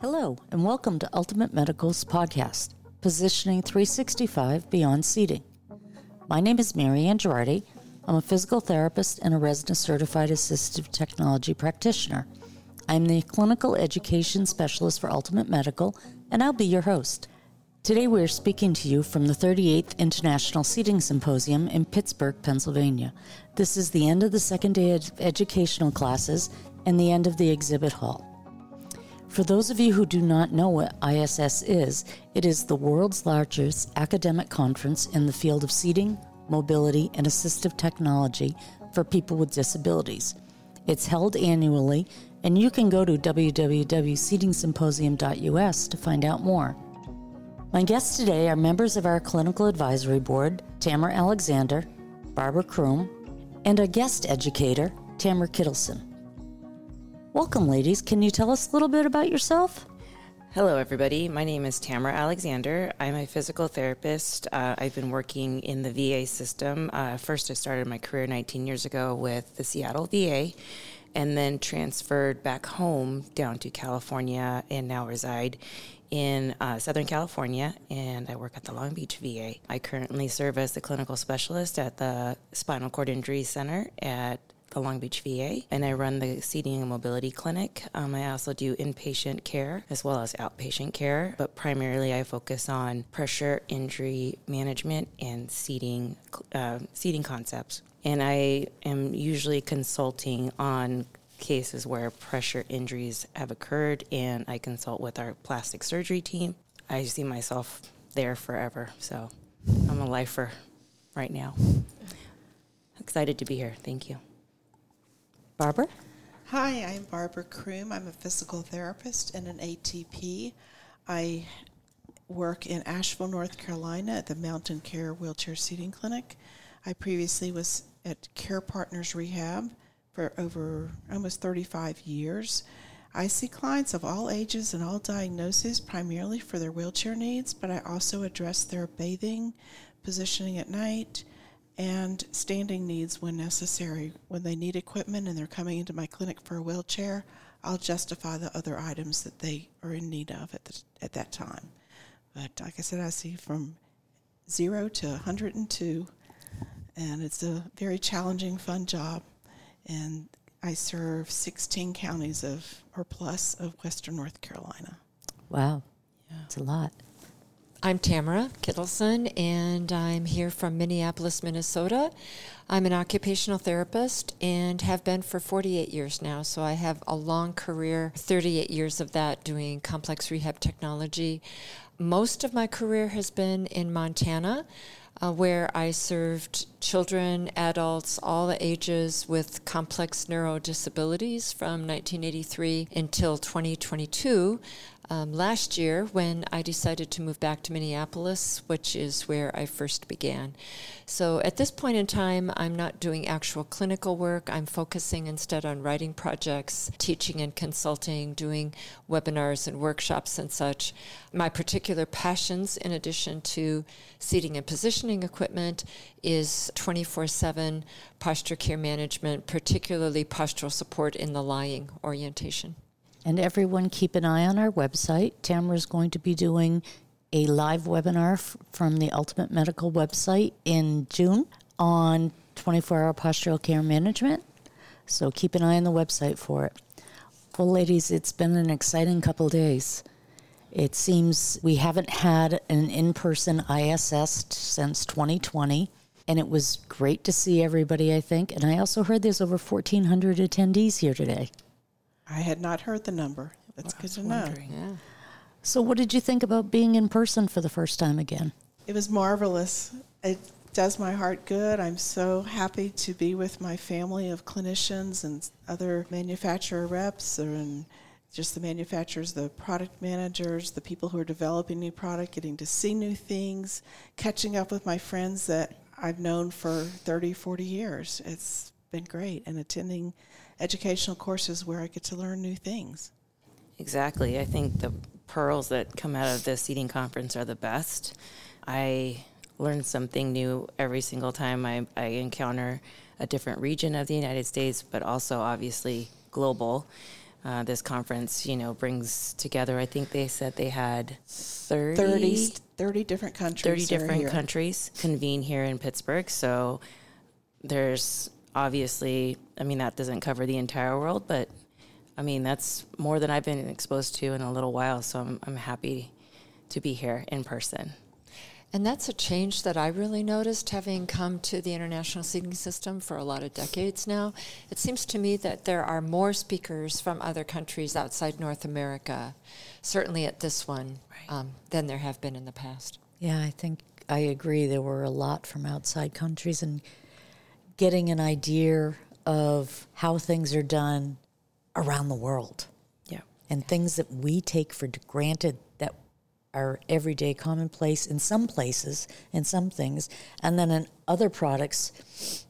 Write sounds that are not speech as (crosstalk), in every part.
Hello, and welcome to Altimate Medical's podcast, Positioning 365 Beyond Seating. My name is Maryann Girardi. I'm a physical therapist and a resident certified assistive technology practitioner. I'm the clinical education specialist for Altimate Medical, and I'll be your host. Today we are speaking to you from the 38th International Seating Symposium in Pittsburgh, Pennsylvania. This is the end of the second day of educational classes and the end of the exhibit hall. For those of you who do not know what ISS is, it is the world's largest academic conference in the field of seating, mobility, and assistive technology for people with disabilities. It's held annually, and you can go to www.seatingsymposium.us to find out more. My guests today are members of our clinical advisory board, Tamara Alexander, Barbra Crume, and our guest educator, Tamara Kittelson. Welcome, ladies. Can you tell us a little bit about yourself? Hello, everybody. My name is Tamara Alexander. I'm a physical therapist. Uh, I've been working in the VA system. Uh, first, I started my career 19 years ago with the Seattle VA and then transferred back home down to California and now reside in uh, Southern California and I work at the Long Beach VA. I currently serve as the clinical specialist at the Spinal Cord Injury Center at the Long Beach VA, and I run the seating and mobility clinic. Um, I also do inpatient care as well as outpatient care, but primarily I focus on pressure injury management and seating uh, seating concepts. And I am usually consulting on cases where pressure injuries have occurred, and I consult with our plastic surgery team. I see myself there forever, so I'm a lifer right now. Excited to be here. Thank you. Barbra? Hi, I'm Barbra Crume. I'm a physical therapist and an ATP. I work in Asheville, North Carolina at the Mountain Care Wheelchair Seating Clinic. I previously was at Care Partners Rehab for over almost 35 years. I see clients of all ages and all diagnoses, primarily for their wheelchair needs, but I also address their bathing, positioning at night, and standing needs when necessary. When they need equipment and they're coming into my clinic for a wheelchair, I'll justify the other items that they are in need of at, the, at that time. But like I said, I see from zero to 102, and it's a very challenging, fun job. And I serve 16 counties of or plus of Western North Carolina. Wow, yeah. it's a lot. I'm Tamara Kittelson, and I'm here from Minneapolis, Minnesota. I'm an occupational therapist and have been for 48 years now. So I have a long career, 38 years of that doing complex rehab technology. Most of my career has been in Montana. Uh, where I served children, adults, all the ages with complex neurodisabilities from 1983 until 2022 um, last year when I decided to move back to Minneapolis, which is where I first began. So at this point in time, I'm not doing actual clinical work. I'm focusing instead on writing projects, teaching and consulting, doing webinars and workshops and such. My particular passions, in addition to seating and positioning equipment, is 24 7 posture care management, particularly postural support in the lying orientation. And everyone keep an eye on our website. Tamara is going to be doing a live webinar f- from the Altimate Medical website in June on 24 hour postural care management. So keep an eye on the website for it. Well, ladies, it's been an exciting couple days. It seems we haven't had an in person ISS since 2020, and it was great to see everybody, I think. And I also heard there's over 1,400 attendees here today. I had not heard the number. That's good to know. Yeah. So, what did you think about being in person for the first time again? It was marvelous. It does my heart good. I'm so happy to be with my family of clinicians and other manufacturer reps and just the manufacturers, the product managers, the people who are developing new product, getting to see new things, catching up with my friends that I've known for 30, 40 years. It's been great and attending educational courses where I get to learn new things. Exactly. I think the pearls that come out of the seating conference are the best. I learn something new every single time I, I encounter a different region of the United States, but also obviously global. Uh, this conference, you know, brings together. I think they said they had 30, 30, 30 different countries. that are different countries convene here in Pittsburgh. So there's obviously, I mean, that doesn't cover the entire world, but I mean, that's more than I've been exposed to in a little while. So I'm, I'm happy to be here in person. And that's a change that I really noticed having come to the international seating system for a lot of decades now. It seems to me that there are more speakers from other countries outside North America, certainly at this one, Right. um, than there have been in the past. Yeah, I think I agree. There were a lot from outside countries and getting an idea of how things are done around the world. Yeah. and things that we take for granted that are everyday commonplace in some places in some things and then in other products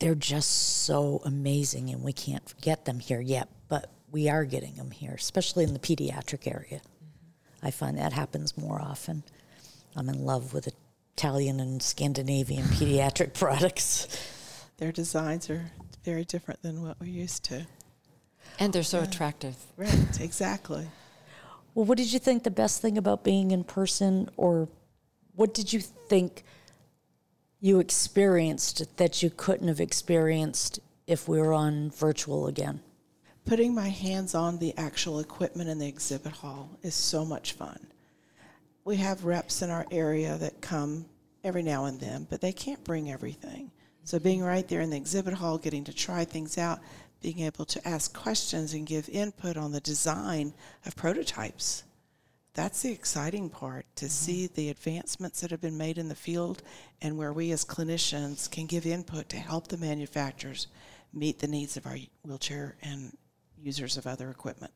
they're just so amazing and we can't get them here yet but we are getting them here especially in the pediatric area. Mm-hmm. I find that happens more often. I'm in love with italian and scandinavian pediatric (laughs) products Their designs are very different than what we're used to. And they're so attractive. Right, exactly. Well, what did you think the best thing about being in person, or what did you think you experienced that you couldn't have experienced if we were on virtual again? Putting my hands on the actual equipment in the exhibit hall is so much fun. We have reps in our area that come every now and then, but they can't bring everything. So being right there in the exhibit hall, getting to try things out, being able to ask questions and give input on the design of prototypes. That's the exciting part to mm-hmm. see the advancements that have been made in the field and where we as clinicians can give input to help the manufacturers meet the needs of our wheelchair and users of other equipment.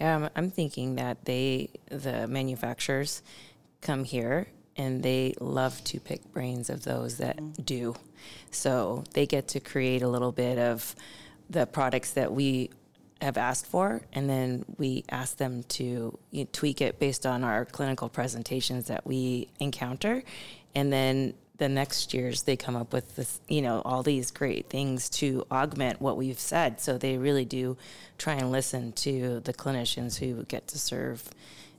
Yeah, I'm, I'm thinking that they, the manufacturers, come here and they love to pick brains of those that mm-hmm. do. So they get to create a little bit of the products that we have asked for, and then we ask them to you know, tweak it based on our clinical presentations that we encounter, and then the next years they come up with this, you know, all these great things to augment what we've said. So they really do try and listen to the clinicians who get to serve,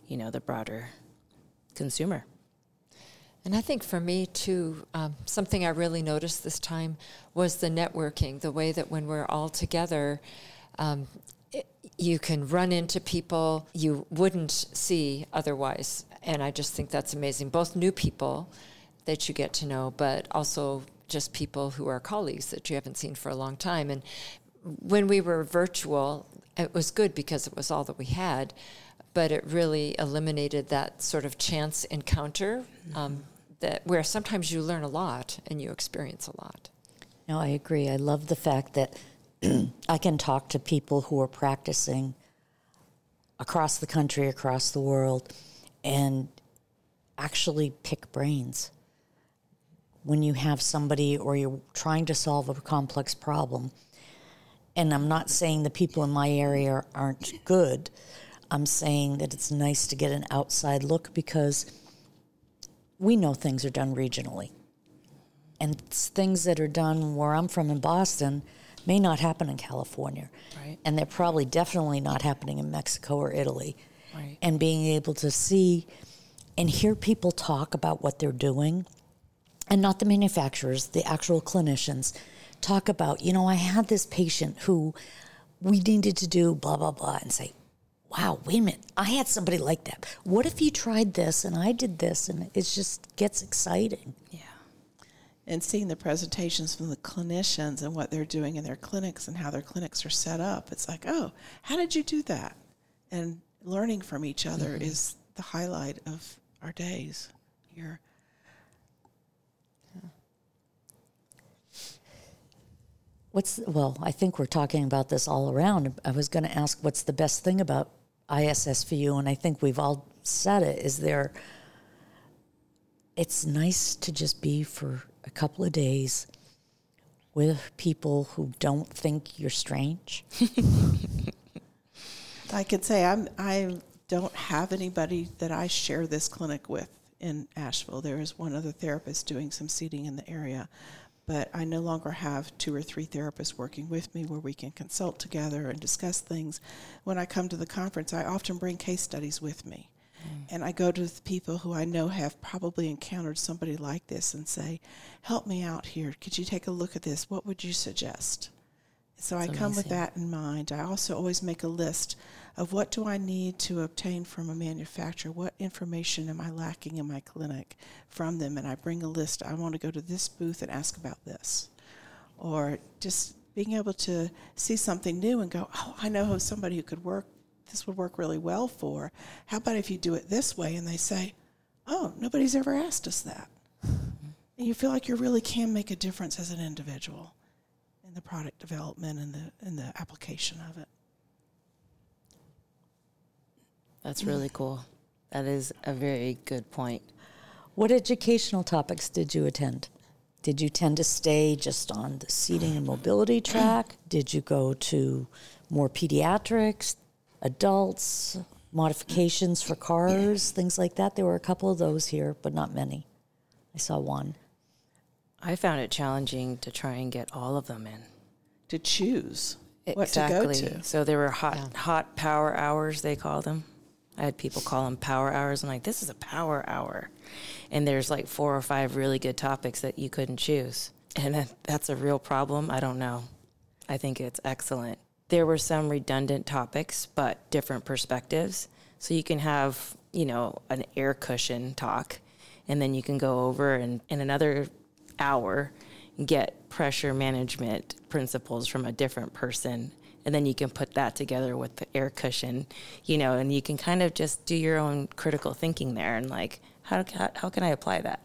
you know, the broader consumer. And I think for me too, um, something I really noticed this time was the networking. The way that when we're all together, um, you can run into people you wouldn't see otherwise, and I just think that's amazing. Both new people that you get to know, but also just people who are colleagues that you haven't seen for a long time. And when we were virtual, it was good because it was all that we had, but it really eliminated that sort of chance encounter um, that where sometimes you learn a lot and you experience a lot. No, I agree. I love the fact that (clears throat) I can talk to people who are practicing across the country, across the world, and actually pick brains. When you have somebody or you're trying to solve a complex problem, and I'm not saying the people in my area aren't good, I'm saying that it's nice to get an outside look because we know things are done regionally and things that are done where I'm from in Boston may not happen in California. Right. And they're probably definitely not happening in Mexico or Italy. Right. And being able to see and hear people talk about what they're doing, and not the manufacturers, the actual clinicians, talk about, you know, I had this patient who we needed to do blah, blah, blah, and say, wow, wait a minute, I had somebody like that. What if you tried this and I did this? And it just gets exciting. Yeah. And seeing the presentations from the clinicians and what they're doing in their clinics and how their clinics are set up, it's like, oh, how did you do that? And learning from each other mm-hmm. is the highlight of our days here. What's well? I think we're talking about this all around. I was going to ask, what's the best thing about ISS for you? And I think we've all said it. Is there? It's nice to just be for a couple of days with people who don't think you're strange. (laughs) I could say I'm I don't have anybody that I share this clinic with in Asheville. There is one other therapist doing some seating in the area, but I no longer have two or three therapists working with me where we can consult together and discuss things. When I come to the conference, I often bring case studies with me. Mm. And I go to the people who I know have probably encountered somebody like this and say, Help me out here. Could you take a look at this? What would you suggest? So I come with that in mind. I also always make a list of what do I need to obtain from a manufacturer? What information am I lacking in my clinic from them? And I bring a list. I want to go to this booth and ask about this. Or just being able to see something new and go, oh, I know somebody who could work, this would work really well for. How about if you do it this way? And they say, oh, nobody's ever asked us that. And you feel like you really can make a difference as an individual in the product development and the and the application of it. That's really cool. That is a very good point. What educational topics did you attend? Did you tend to stay just on the seating and mobility track? (clears throat) Did you go to more pediatrics, adults, modifications for cars, (clears throat) things like that? There were a couple of those here, but not many. I saw one. I found it challenging to try and get all of them in. To choose what exactly. to go to. So there were hot hot power hours they called them. I had people call them power hours. I'm like, this is a power hour, and there's like four or five really good topics that you couldn't choose, and that's a real problem. I don't know. I think it's excellent. There were some redundant topics, but different perspectives. So you can have, you know, an air cushion talk, and then you can go over and in another hour get pressure management principles from a different person and then you can put that together with the air cushion you know and you can kind of just do your own critical thinking there and like how, how, how can i apply that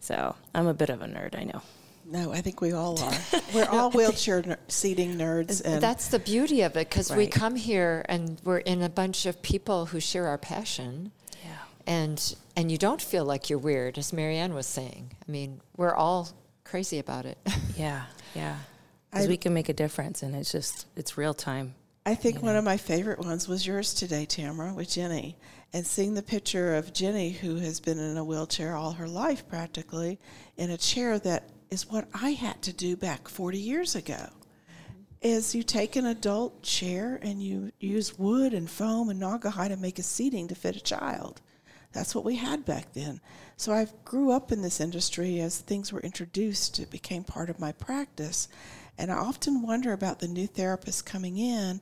so i'm a bit of a nerd i know No, I think we all are. (laughs) We're all wheelchair ner- seating nerds, and That's the beauty of it because we come here and we're in a bunch of people who share our passion. yeah And and you don't feel like you're weird, as Maryann was saying. I mean, we're all crazy about it. yeah yeah because we can make a difference and it's just it's real time I think one of my favorite ones was yours today, Tamara, with Jenny. And seeing the picture of Jenny, who has been in a wheelchair all her life practically, in a chair that is what I had to do back 40 years ago. Is you take an adult chair and you use wood and foam and naugahyde to make a seating to fit a child. That's what we had back then. So I grew up in this industry as things were introduced. It became part of my practice. And I often wonder about the new therapists coming in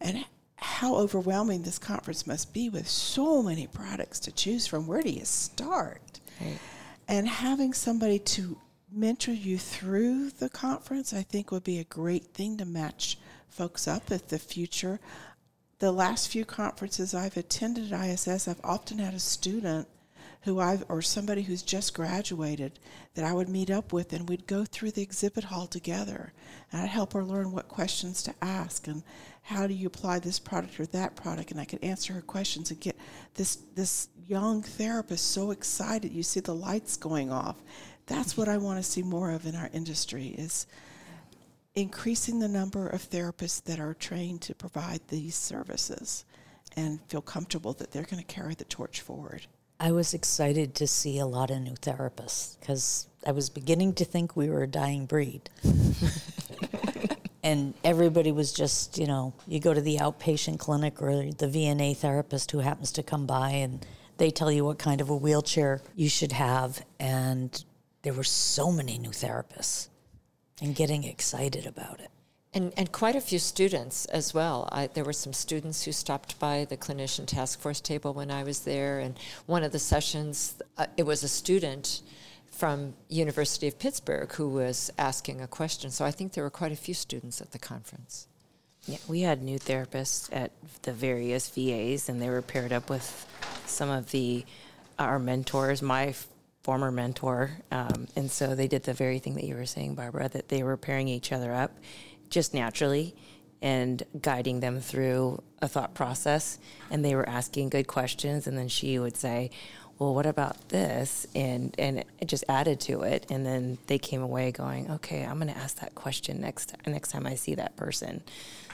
and how overwhelming this conference must be with so many products to choose from. Where do you start? And having somebody to mentor you through the conference, I think would be a great thing to match folks up with the future. The last few conferences I've attended at ISS, I've often had a student who I've or somebody who's just graduated that I would meet up with and we'd go through the exhibit hall together. And I'd help her learn what questions to ask and how do you apply this product or that product? And I could answer her questions and get this this young therapist so excited. You see the lights going off. That's what I want to see more of in our industry is increasing the number of therapists that are trained to provide these services and feel comfortable that they're going to carry the torch forward. I was excited to see a lot of new therapists because I was beginning to think we were a dying breed. and everybody was just, you know, you go to the outpatient clinic or the VNA therapist who happens to come by and they tell you what kind of a wheelchair you should have. And there were so many new therapists and getting excited about it. And, and quite a few students as well. I, there were some students who stopped by the clinician task force table when I was there, and one of the sessions, uh, it was a student from University of Pittsburgh who was asking a question. So I think there were quite a few students at the conference. Yeah, we had new therapists at the various VAs, and they were paired up with some of the our mentors. My former mentor, um, and so they did the very thing that you were saying, Barbra, that they were pairing each other up, just naturally, and guiding them through a thought process. And they were asking good questions, and then she would say, "Well, what about this?" and and it just added to it. And then they came away going, "Okay, I'm going to ask that question next next time I see that person."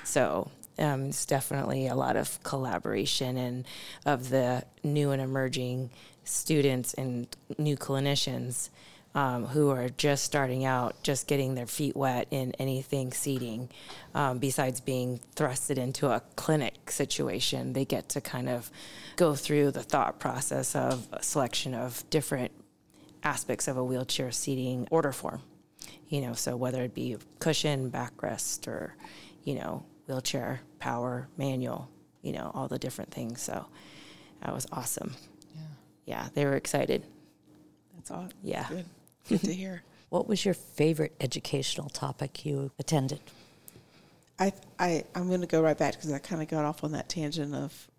So um, it's definitely a lot of collaboration and of the new and emerging students and new clinicians um, who are just starting out, just getting their feet wet in anything seating, um, besides being thrusted into a clinic situation, they get to kind of go through the thought process of a selection of different aspects of a wheelchair seating order form. You know, so whether it be cushion, backrest, or, you know, wheelchair, power, manual, you know, all the different things. So that was awesome. Yeah. Yeah, they were excited. That's all. Yeah. Good. Good to hear. (laughs) What was your favorite educational topic you attended? I, I, I'm going to go right back because I kind of got off on that tangent of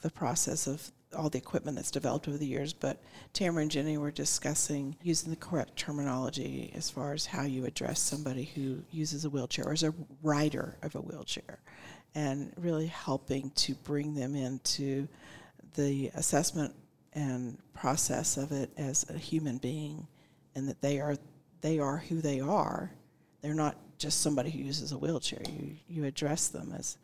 the process of all the equipment that's developed over the years. But Tamara and Jenny were discussing using the correct terminology as far as how you address somebody who uses a wheelchair or is a rider of a wheelchair, and really helping to bring them into the assessment and process of it as a human being, and that they are they are who they are. They're not just somebody who uses a wheelchair. You you address them as.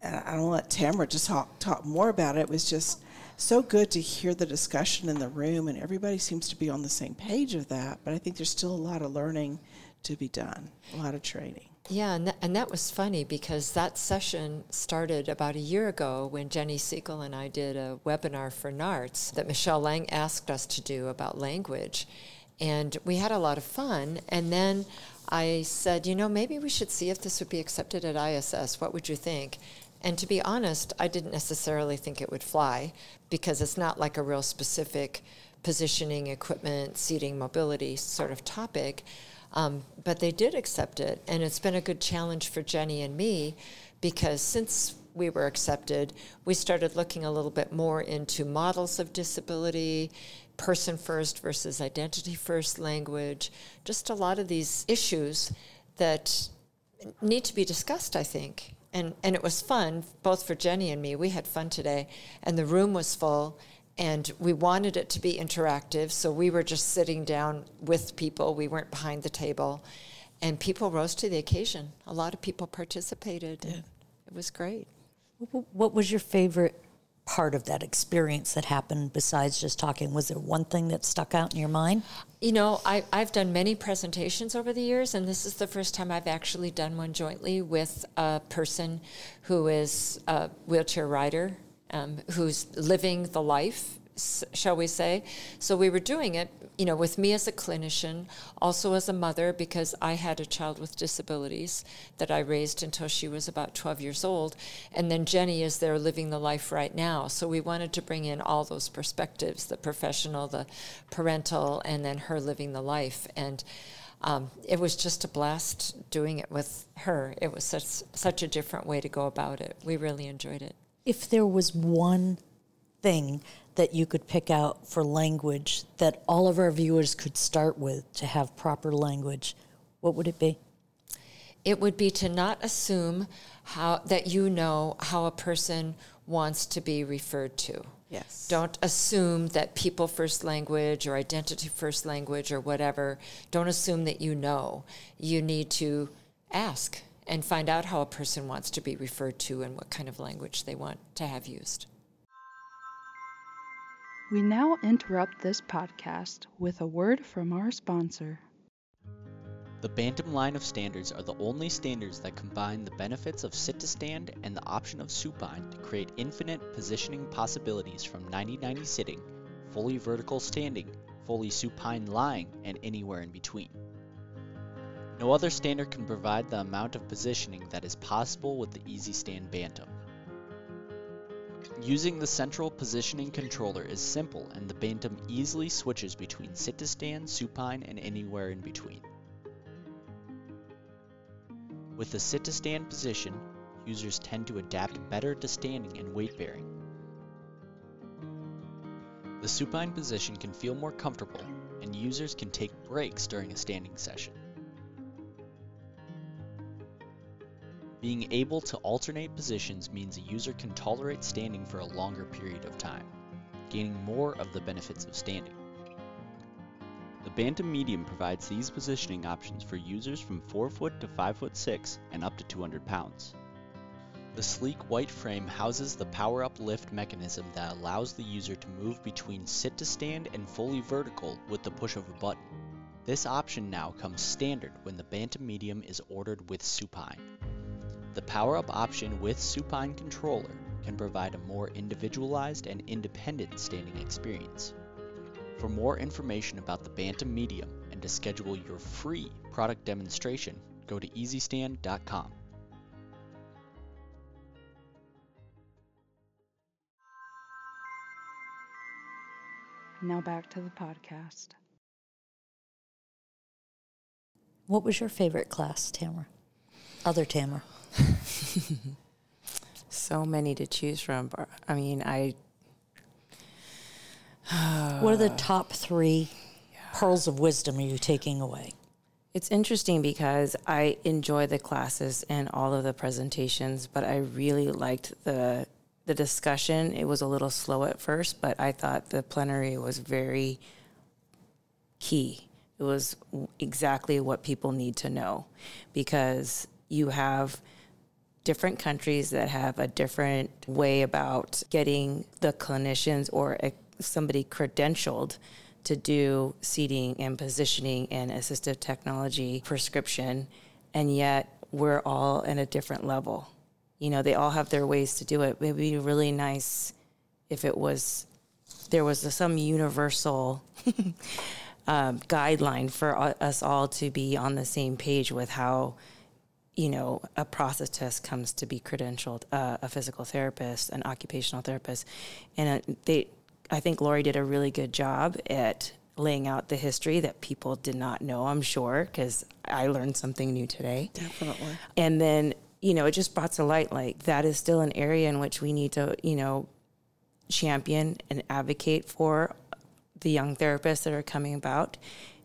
And I don't let Tamara just talk talk more about it. It was just so good to hear the discussion in the room, and everybody seems to be on the same page of that. But I think there's still a lot of learning to be done, a lot of training. Yeah, and and that was funny because that session started about a year ago when Jenny Siegel and I did a webinar for NRRTS that Michelle Lange asked us to do about language. And we had a lot of fun. And then I said, you know, maybe we should see if this would be accepted at ISS. What would you think? And to be honest, I didn't necessarily think it would fly because it's not like a real specific positioning, equipment, seating, mobility sort of topic. Um, but they did accept it, and it's been a good challenge for Jenny and me because since we were accepted, we started looking a little bit more into models of disability, person first versus identity first language, just a lot of these issues that need to be discussed, I think. And, and it was fun, both for Jenny and me. We had fun today, and the room was full, and we wanted it to be interactive, so we were just sitting down with people. We weren't behind the table, and people rose to the occasion. A lot of people participated. and It was great. What was your favorite part of that experience that happened besides just talking? Was there one thing that stuck out in your mind? You know, I, I've done many presentations over the years, and this is the first time I've actually done one jointly with a person who is a wheelchair rider um, who's living the life, shall we say. So we were doing it, you know, with me as a clinician, also as a mother, because I had a child with disabilities that I raised until she was about 12 years old. And then Jenny is there living the life right now. So we wanted to bring in all those perspectives the professional, the parental, and then her living the life. And um, it was just a blast doing it with her. It was such such a different way to go about it. We really enjoyed it. If there was one thing that you could pick out for language that all of our viewers could start with to have proper language, what would it be? It would be to not assume how that you know how a person wants to be referred to. Yes. Don't assume that people first language or identity first language or whatever, don't assume that you know. You need to ask and find out how a person wants to be referred to and what kind of language they want to have used. We now interrupt this podcast with a word from our sponsor. The Bantam line of standards are the only standards that combine the benefits of sit to stand and the option of supine to create infinite positioning possibilities from 90-90 sitting, fully vertical standing, fully supine lying, and anywhere in between. No other standard can provide the amount of positioning that is possible with the EasyStand Bantam. Using the central positioning controller is simple and the Bantam easily switches between sit to stand, supine, and anywhere in between. With the sit to stand position, users tend to adapt better to standing and weight bearing. The supine position can feel more comfortable, and users can take breaks during a standing session. Being able to alternate positions means a user can tolerate standing for a longer period of time, gaining more of the benefits of standing. The Bantam Medium provides these positioning options for users from 4 foot to 5 foot 6 and up to 200 pounds. The sleek white frame houses the power up lift mechanism that allows the user to move between sit to stand and fully vertical with the push of a button. This option now comes standard when the Bantam Medium is ordered with supine. The power up option with supine controller can provide a more individualized and independent standing experience. For more information about the Bantam Medium and to schedule your free product demonstration, go to easystand.com. Now back to the podcast. What was your favorite class, Tamara? Other Tamara. (laughs) So many to choose from. I mean, I (sighs) What are the top three pearls of wisdom are you taking away? It's interesting because I enjoy the classes and all of the presentations, but I really liked the the discussion. It was a little slow at first, but I thought the plenary was very key. It was exactly what people need to know because you have different countries that have a different way about getting the clinicians or somebody credentialed to do seating and positioning and assistive technology prescription and yet we're all at a different level. You know they all have their ways to do it. It would be really nice if it was there was some universal (laughs) um, guideline for us all to be on the same page with how you know a prosthetist comes to be credentialed uh, a physical therapist an occupational therapist. And uh, they i think lori did a really good job at laying out the history that people did not know i'm sure because i learned something new today. Definitely. and then you know it just brought to light like that is still an area in which we need to you know champion and advocate for the young therapists that are coming about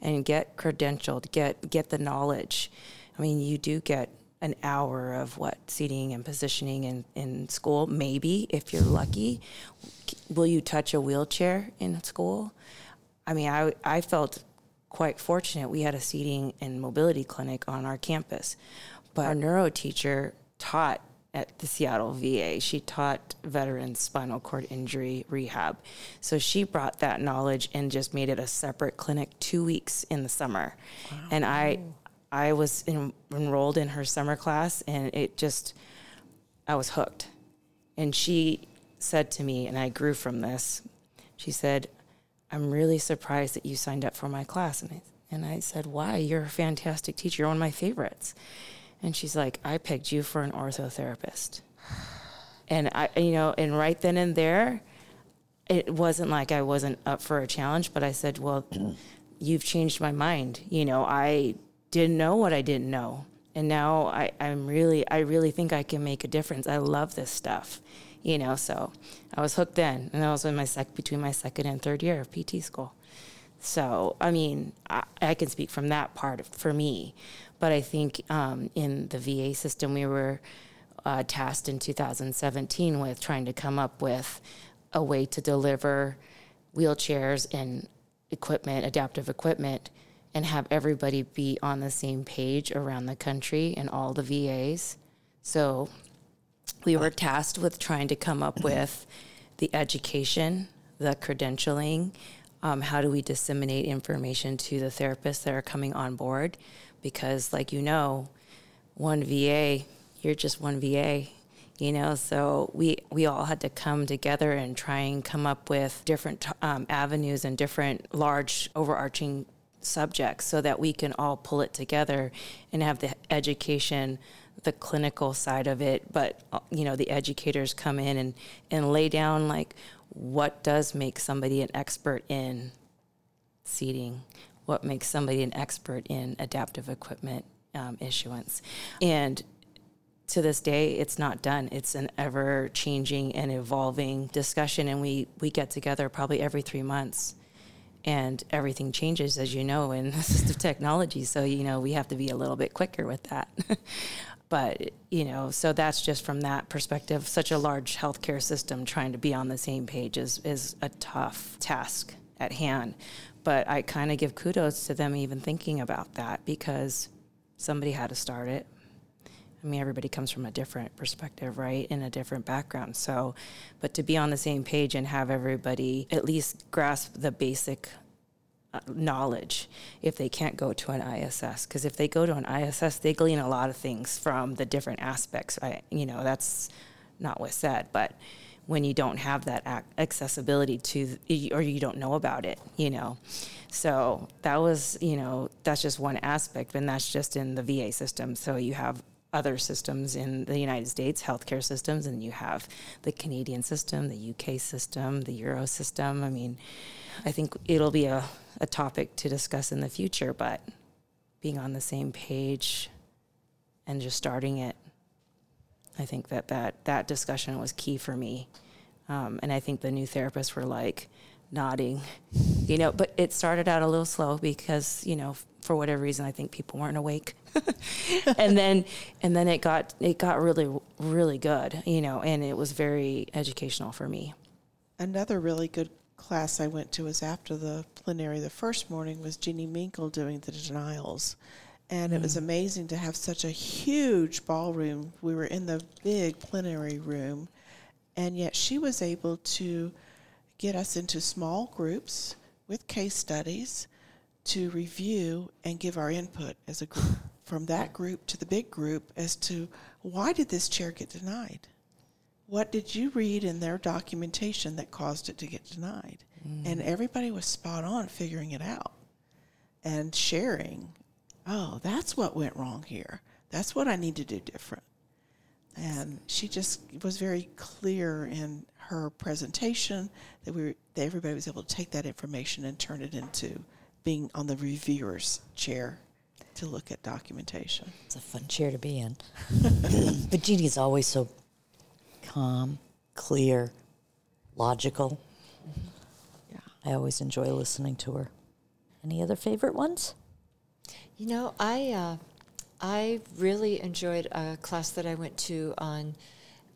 and get credentialed get get the knowledge. I mean you do get an hour of what seating and positioning in, in school maybe if you're lucky will you touch a wheelchair in school i mean i, I felt quite fortunate we had a seating and mobility clinic on our campus but our neuro teacher taught at the Seattle VA. She taught veterans spinal cord injury rehab. So she brought that knowledge and just made it a separate clinic 2 weeks in the summer. And I I was en- enrolled in her summer class and it just I was hooked. And she said to me and I grew from this. She said, "I'm really surprised that you signed up for my class." And I, and I said, "Why? You're a fantastic teacher. You're one of my favorites." And she's like, I pegged you for an orthotherapist. And I, you know, and right then and there, it wasn't like I wasn't up for a challenge, but I said, well, (clears throat) you've changed my mind. You know, I didn't know what I didn't know. And now I, I'm really, I really think I can make a difference. I love this stuff, you know, so I was hooked then. And I was in my sec, between my second and third year of PT school. So, I mean, I, I can speak from that part for me. But I think um, in the VA system, we were uh, tasked in 2017 with trying to come up with a way to deliver wheelchairs and equipment, adaptive equipment, and have everybody be on the same page around the country and all the VAs. So we were tasked with trying to come up with the education, the credentialing, um, how do we disseminate information to the therapists that are coming on board? Because, like you know, one VA, you're just one VA, you know. So we we all had to come together and try and come up with different um, avenues and different large overarching subjects so that we can all pull it together and have the education the clinical side of it. But uh, you know the educators come in and and lay down like what does make somebody an expert in seating? What makes somebody an expert in adaptive equipment um, issuance? And to this day it's not done. It's an ever changing and evolving discussion and we we get together probably every three months and everything changes as you know in (laughs) assistive technology. So you know we have to be a little bit quicker with that. (laughs) But you know so that's just from that perspective. Such a large healthcare system trying to be on the same page is is a tough task at hand. But i kind of give kudos to them even thinking about that because somebody had to start it I mean, everybody comes from a different perspective, right? In a different background. So, but to be on the same page and have everybody at least grasp the basic uh, knowledge if they can't go to an ISS. Because if they go to an ISS, they glean a lot of things from the different aspects. Right? You know, that's not what's said, but when you don't have that accessibility to, or you don't know about it, you know. So that was, you know, that's just one aspect, and that's just in the VA system. So you have other systems in the United States, healthcare systems, and you have the Canadian system, the UK system, the Euro system. I mean, I think it'll be a, a topic to discuss in the future, but being on the same page and just starting it, I think that that, that discussion was key for me. Um, and I think the new therapists were like nodding, you know, but it started out a little slow because, you know, for whatever reason, I think people weren't awake. (laughs) and then, and then it got, it got really, really good, you know, and it was very educational for me. Another really good class I went to was after the plenary. The first morning was Jeannie Minkel doing the denials. And it was mm. amazing to have such a huge ballroom. We were in the big plenary room, and yet she was able to get us into small groups with case studies to review and give our input as a group (laughs) from that group to the big group as to why did this chair get denied? what did you read in their documentation that caused it to get denied? Mm. And everybody was spot on figuring it out and sharing, oh, that's what went wrong here. That's what I need to do different. And she just was very clear in her presentation that we were, that everybody was able to take that information and turn it into being on the reviewer's chair to look at documentation. It's a fun chair to be in. (laughs) but Jeannie is always so calm, clear, logical. Yeah. I always enjoy listening to her. Any other favorite ones? You know, I uh, I really enjoyed a class that I went to on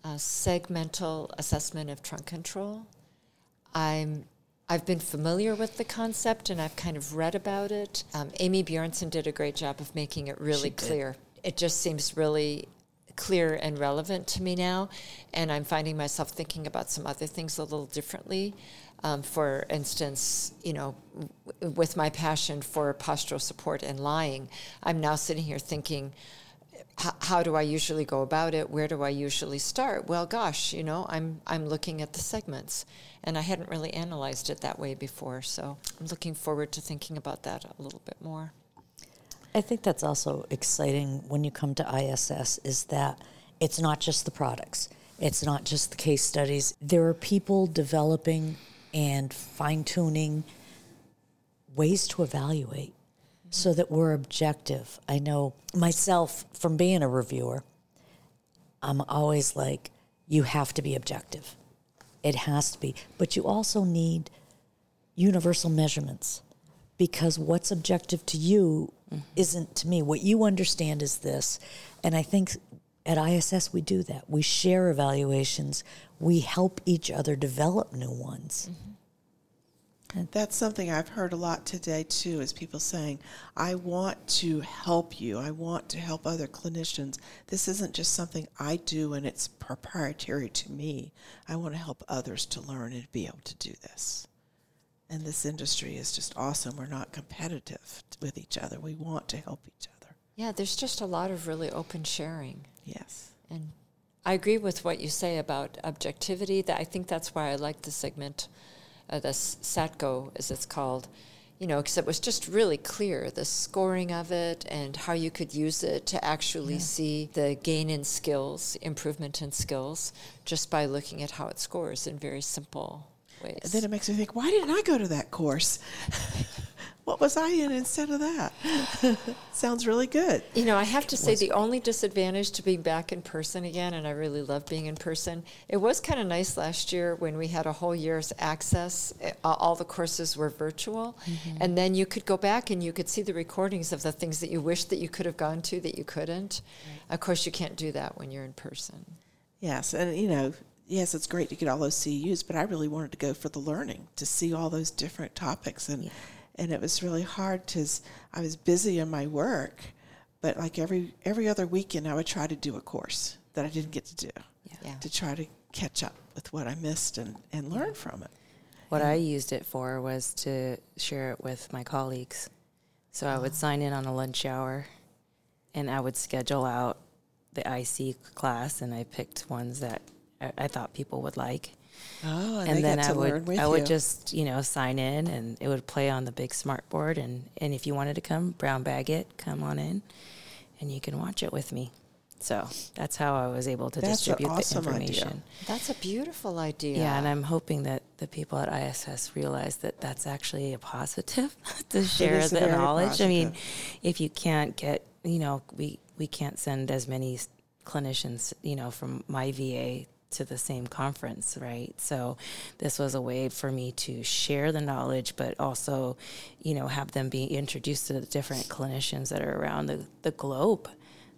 uh, segmental assessment of trunk control. I'm I've been familiar with the concept and I've kind of read about it. Um, Amy Bjornson did a great job of making it really clear. It just seems really clear and relevant to me now, and I'm finding myself thinking about some other things a little differently. Um, for instance, you know, w- with my passion for postural support and lying, I'm now sitting here thinking, how do I usually go about it? Where do I usually start? Well, gosh, you know, I'm I'm looking at the segments, and I hadn't really analyzed it that way before. So I'm looking forward to thinking about that a little bit more. I think that's also exciting when you come to ISS is that it's not just the products, it's not just the case studies. There are people developing and fine tuning ways to evaluate so that we're objective. I know myself from being a reviewer, I'm always like, you have to be objective. It has to be. But you also need universal measurements because what's objective to you mm-hmm. isn't to me. What you understand is this. And I think at ISS we do that. We share evaluations, we help each other develop new ones. Mm-hmm. That's something I've heard a lot today too is people saying, I want to help you. I want to help other clinicians. This isn't just something I do and it's proprietary to me. I want to help others to learn and be able to do this. And this industry is just awesome. We're not competitive with each other. We want to help each other. Yeah, there's just a lot of really open sharing. Yes. And I agree with what you say about objectivity. That I think that's why I like the segment, uh, the SATCo, as it's called. You know, because it was just really clear the scoring of it and how you could use it to actually yeah. see the gain in skills, improvement in skills, just by looking at how it scores in very simple ways. And then it makes me think, why didn't I go to that course? (laughs) what was I in instead of that? (laughs) Sounds really good. You know, I have to say the only disadvantage to being back in person again, and I really love being in person, it was kind of nice last year when we had a whole year's access. All the courses were virtual, mm-hmm. and then you could go back and you could see the recordings of the things that you wish that you could have gone to that you couldn't. Right. Of course, you can't do that when you're in person. Yes, and you know, yes, it's great to get all those CEUs, but I really wanted to go for the learning to see all those different topics, and yeah. And it was really hard because I was busy in my work, but like every every other weekend, I would try to do a course that I didn't get to do Yeah. to try to catch up with what I missed and, and learn from it. What I used it for was to share it with my colleagues. So I would oh. sign in on a lunch hour and I would schedule out the IC class and I picked ones that I, I thought people would like. Oh, and, and they then I would with I you. would just, you know, sign in and it would play on the big smart board and, and if you wanted to come, brown bag it, come on in and you can watch it with me. So that's how I was able to That's distribute awesome the idea. information. That's a beautiful idea. Yeah, and I'm hoping that the people at ISS realize that that's actually a positive (laughs) to share the very knowledge. I mean, if you can't get, you know, we we can't send as many clinicians, you know, from my VA to the same conference, right? So this was a way for me to share the knowledge, but also, you know, have them be introduced to the different clinicians that are around the, the globe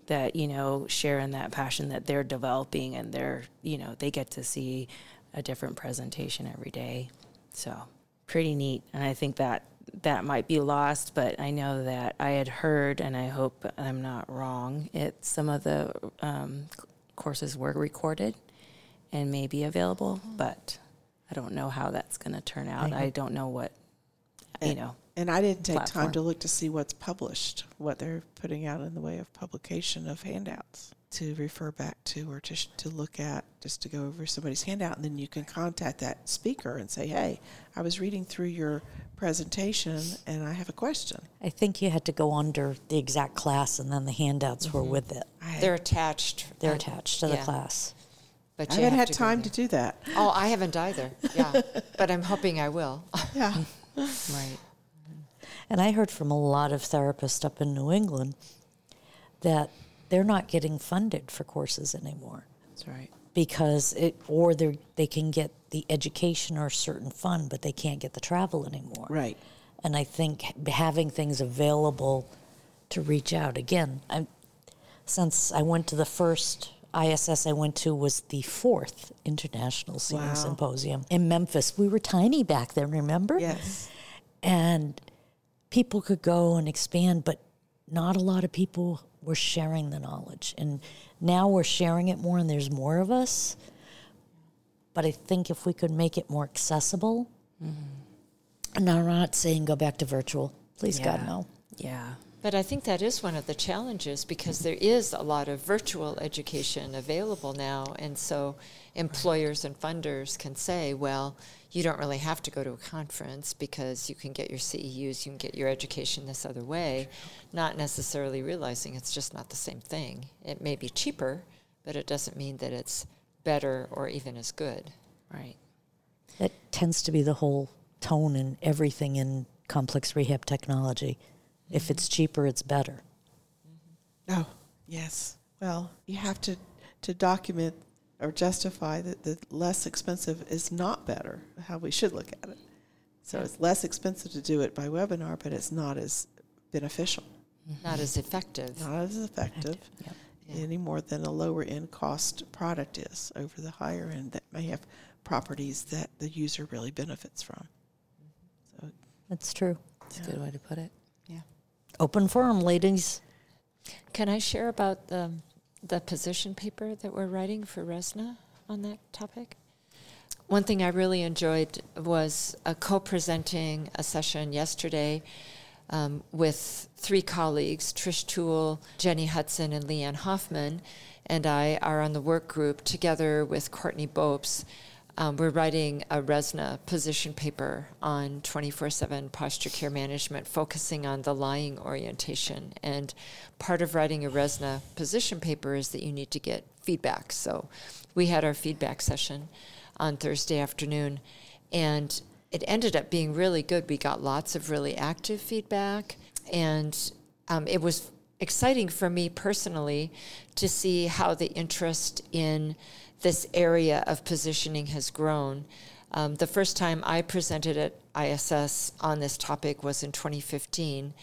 that you know share in that passion that they're developing and they're you know they get to see a different presentation every day. So pretty neat. And i think that that might be lost but i know that i had heard and i hope i'm not wrong it some of the um, courses were recorded and may be available but i don't know how that's going to turn out i don't know what you know And I didn't take platform. time to look to see what's published, what they're putting out in the way of publication of handouts to refer back to or to, sh- to look at, just to go over somebody's handout. And then you can contact that speaker and say, hey, I was reading through your presentation and I have a question. I think you had to go under the exact class and then the handouts were mm-hmm. with it. I, They're attached. They're attached to the yeah. class. But I you haven't have had to time to do that. Oh, I haven't either. Yeah, (laughs) but I'm hoping I will. (laughs) Yeah. right And I heard from a lot of therapists up in New England that they're not getting funded for courses anymore that's right because it or they they can get the education or certain fund, but they can't get the travel anymore. right. And I think having things available to reach out again. I, since I went to the first ISS I went to was the fourth International Seating Wow. Symposium in Memphis. We were tiny back then, remember? Yes. and people could go and expand, but not a lot of people were sharing the knowledge. And now we're sharing it more, and there's more of us. But I think if we could make it more accessible, and I'm not saying go back to virtual, please God, no. yeah But I think that is one of the challenges because there is a lot of virtual education available now. And so employers and funders can say, well, you don't really have to go to a conference because you can get your CEUs, you can get your education this other way, not necessarily realizing it's just not the same thing. It may be cheaper, but it doesn't mean that it's better or even as good. right That tends to be the whole tone in everything in complex rehab technology. If it's cheaper, it's better. Mm-hmm. Oh, yes. Well, you have to, to document or justify that the less expensive is not better, how we should look at it. So it's less expensive to do it by webinar, but it's not as beneficial, mm-hmm. Not as effective. not as effective Yep. Yeah. any more than a lower end cost product is over the higher end that may have properties that the user really benefits from. Mm-hmm. So That's true. that's a good way to put it Open forum, ladies. Can I share about the, the position paper that we're writing for RESNA on that topic? One thing I really enjoyed was uh, co-presenting a session yesterday um, with three colleagues, Trish Toole, Jenny Hudson, and Leanne Hoffman, and I are on the work group together with Courtney Bopes. Um, we're writing a RESNA position paper on 24 7 posture care management, focusing on the lying orientation. And part of writing a RESNA position paper is that you need to get feedback. So we had our feedback session on Thursday afternoon, and it ended up being really good. We got lots of really active feedback, and um, it was exciting for me personally to see how the interest in this area of positioning has grown. Um, the first time I presented at ISS on this topic was in 2015,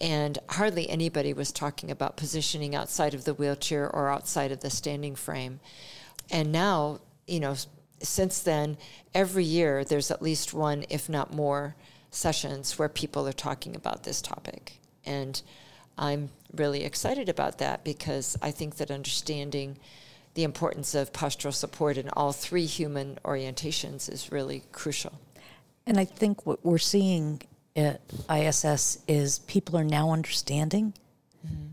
and hardly anybody was talking about positioning outside of the wheelchair or outside of the standing frame. And now, you know, since then, every year there's at least one, if not more, sessions where people are talking about this topic. And I'm really excited about that because I think that understanding the importance of postural support in all three human orientations is really crucial. And I think what we're seeing at ISS is people are now understanding mm-hmm.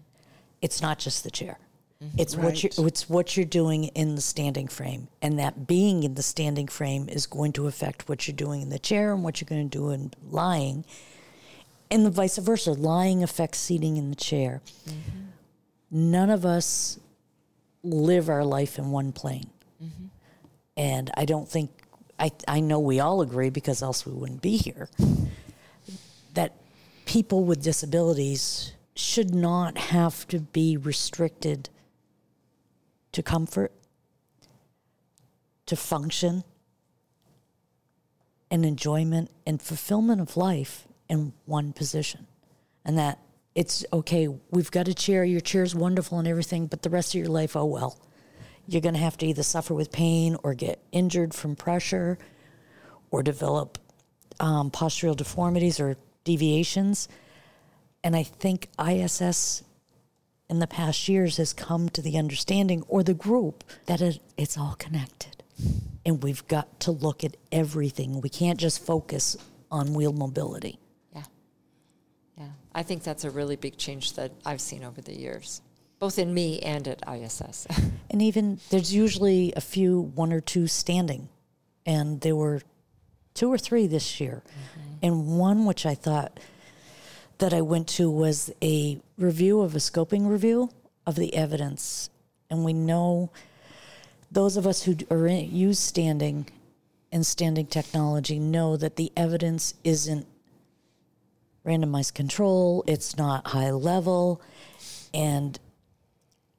it's not just the chair. Mm-hmm. It's what Right. you it's what you're doing in the standing frame, and that being in the standing frame is going to affect what you're doing in the chair and what you're going to do in lying, and the vice versa. Lying affects seating in the chair. Mm-hmm. None of us live our life in one plane, and I don't think I I know we all agree because else we wouldn't be here that people with disabilities should not have to be restricted to comfort, to function, and enjoyment and fulfillment of life in one position. And that it's okay, we've got a chair, your chair's wonderful and everything, but the rest of your life, oh well. You're going to have to either suffer with pain or get injured from pressure or develop um, postural deformities or deviations. And I think ISS in the past years has come to the understanding, or the group, that it, it's all connected. And we've got to look at everything. We can't just focus on wheel mobility. I think that's a really big change that I've seen over the years, both in me and at ISS. (laughs) And even there's usually a few, one or two standing. And there were two or three this year. Mm-hmm. And one which I thought that I went to was a review of a scoping review of the evidence. And we know those of us who are in, use standing and standing technology know that the evidence isn't randomized control, it's not high level, and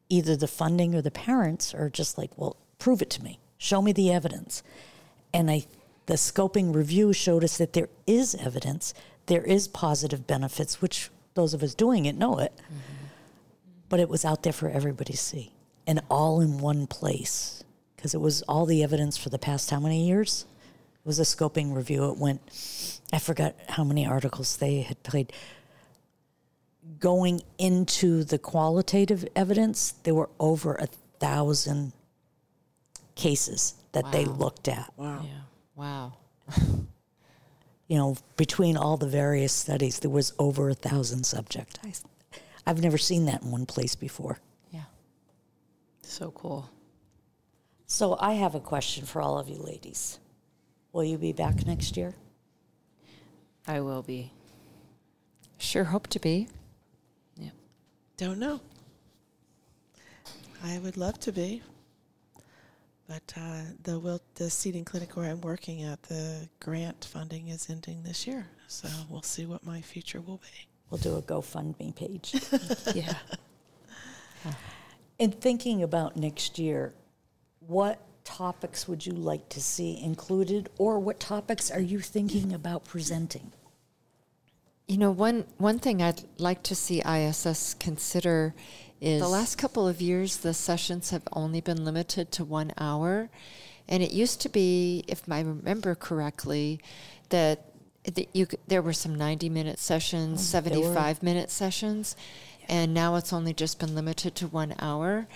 either the funding or the parents are just like, well, prove it to me. Show me the evidence. And I the scoping review showed us that there is evidence, there is positive benefits, which those of us doing it know it. Mm-hmm. But it was out there for everybody to see. And all in one place. Because it was all the evidence for the past how many years? It was a scoping review. It went I forgot how many articles they had played going into the qualitative evidence, there were over a thousand cases that they looked at. Wow. Yeah. wow. (laughs) You know, between all the various studies, there was over a thousand subjects. I, I've never seen that in one place before. Yeah. So cool. So I have a question for all of you ladies. Will you be back next year? I will be. Sure hope to be. Yep. Don't know. I would love to be, but uh, the will the seating clinic where I'm working at, the grant funding is ending this year, so we'll see what my future will be. We'll do a GoFundMe page. (laughs) Yeah. In thinking about next year, what topics would you like to see included, or what topics are you thinking about presenting? You know, one one thing I'd like to see ISS consider is the last couple of years the sessions have only been limited to one hour, and it used to be, if I remember correctly, that that you there were some ninety minute sessions, Oh, seventy five minute sessions, and now it's only just been limited to one hour.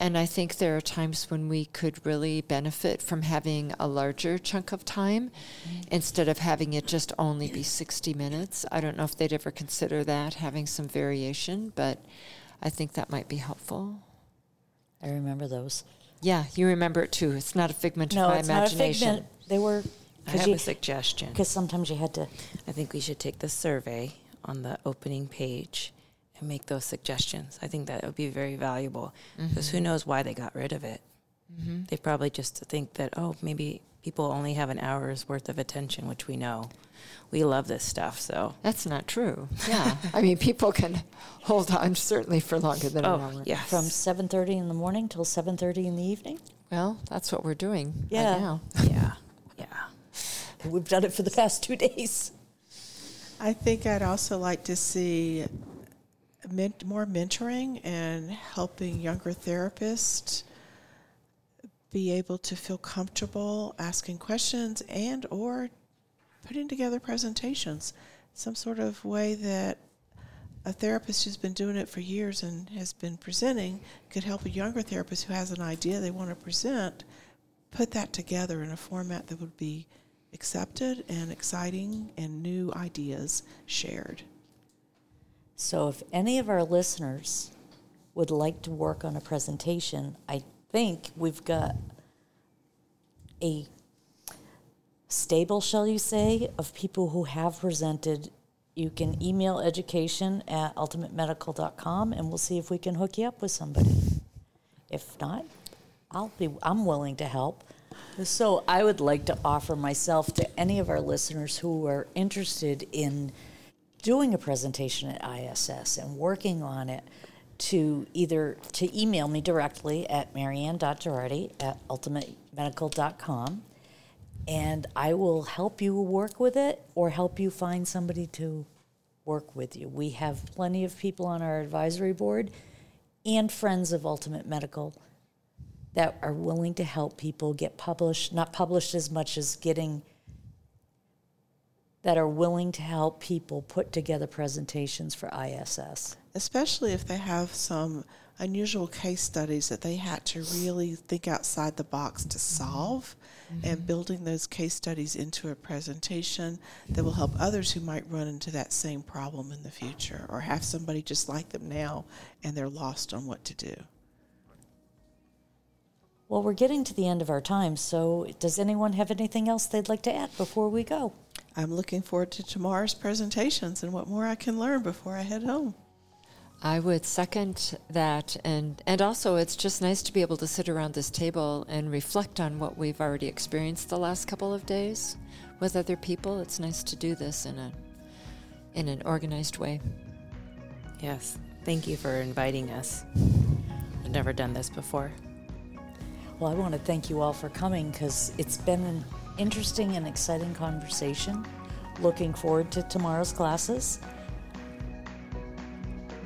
And I think there are times when we could really benefit from having a larger chunk of time mm-hmm. instead of having it just only be 60 minutes. I don't know if they'd ever consider that, having some variation, but I think that might be helpful. I remember those. Yeah, you remember it too. It's not a figment No, of my it's not a imagination. figment. They were I have a suggestion. because sometimes you had to. I think we should take the survey on the opening page and make those suggestions. I think that would be very valuable because who mm-hmm. knows why they got rid of it. Mm-hmm. They probably just think that oh maybe people only have an hour's worth of attention, which we know. We love this stuff, so That's not true. (laughs) Yeah. I mean, people can hold on certainly for longer than an oh hour. yes, From seven thirty in the morning till seven thirty in the evening. Well, that's what we're doing Yeah. right now. (laughs) yeah, yeah. We've done it for the past two days. I think I'd also like to see more mentoring and helping younger therapists be able to feel comfortable asking questions and or putting together presentations some sort of way that a therapist who's been doing it for years and has been presenting could help a younger therapist who has an idea they want to present put that together in a format that would be accepted and exciting and new ideas shared. So, if any of our listeners would like to work on a presentation, I think we've got a stable, shall you say, of people who have presented. You can email education at altimatemedical.com and we'll see if we can hook you up with somebody. If not, I'll be I'm willing to help. So I would like to offer myself to any of our listeners who are interested in doing a presentation at ISS and working on it to either to email me directly at maryann.girardi at altimatemedical.com and I will help you work with it or help you find somebody to work with you. We have plenty of people on our advisory board and friends of Altimate Medical that are willing to help people get published, not published as much as getting that are willing to help people put together presentations for ISS. Especially if they have some unusual case studies that they had to really think outside the box to solve mm-hmm. and building those case studies into a presentation that will help others who might run into that same problem in the future or have somebody just like them now and they're lost on what to do. Well, we're getting to the end of our time, so does anyone have anything else they'd like to add before we go? I'm looking forward to tomorrow's presentations and what more I can learn before I head home. I would second that, and and also it's just nice to be able to sit around this table and reflect on what we've already experienced the last couple of days with other people. It's nice to do this in a in an organized way. Yes, thank you for inviting us. I've never done this before. Well, I want to thank you all for coming because it's been an interesting and exciting conversation. Looking forward to tomorrow's classes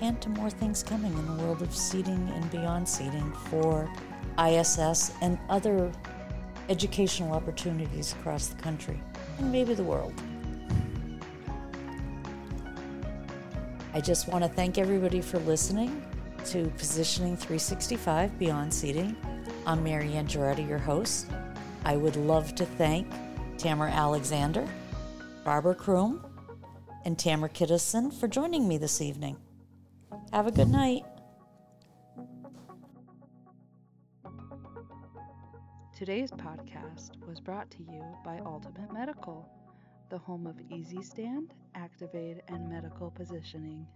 and to more things coming in the world of seating and beyond seating for ISS and other educational opportunities across the country and maybe the world. I just want to thank everybody for listening to Positioning 365 Beyond Seating. I'm Maryann Girardi, your host. I would love to thank Tamara Alexander, Barbra Crume, and Tamara Kittelson for joining me this evening. Have a good night. Today's podcast was brought to you by Altimate Medical, the home of EasyStand, Activate, and medical positioning.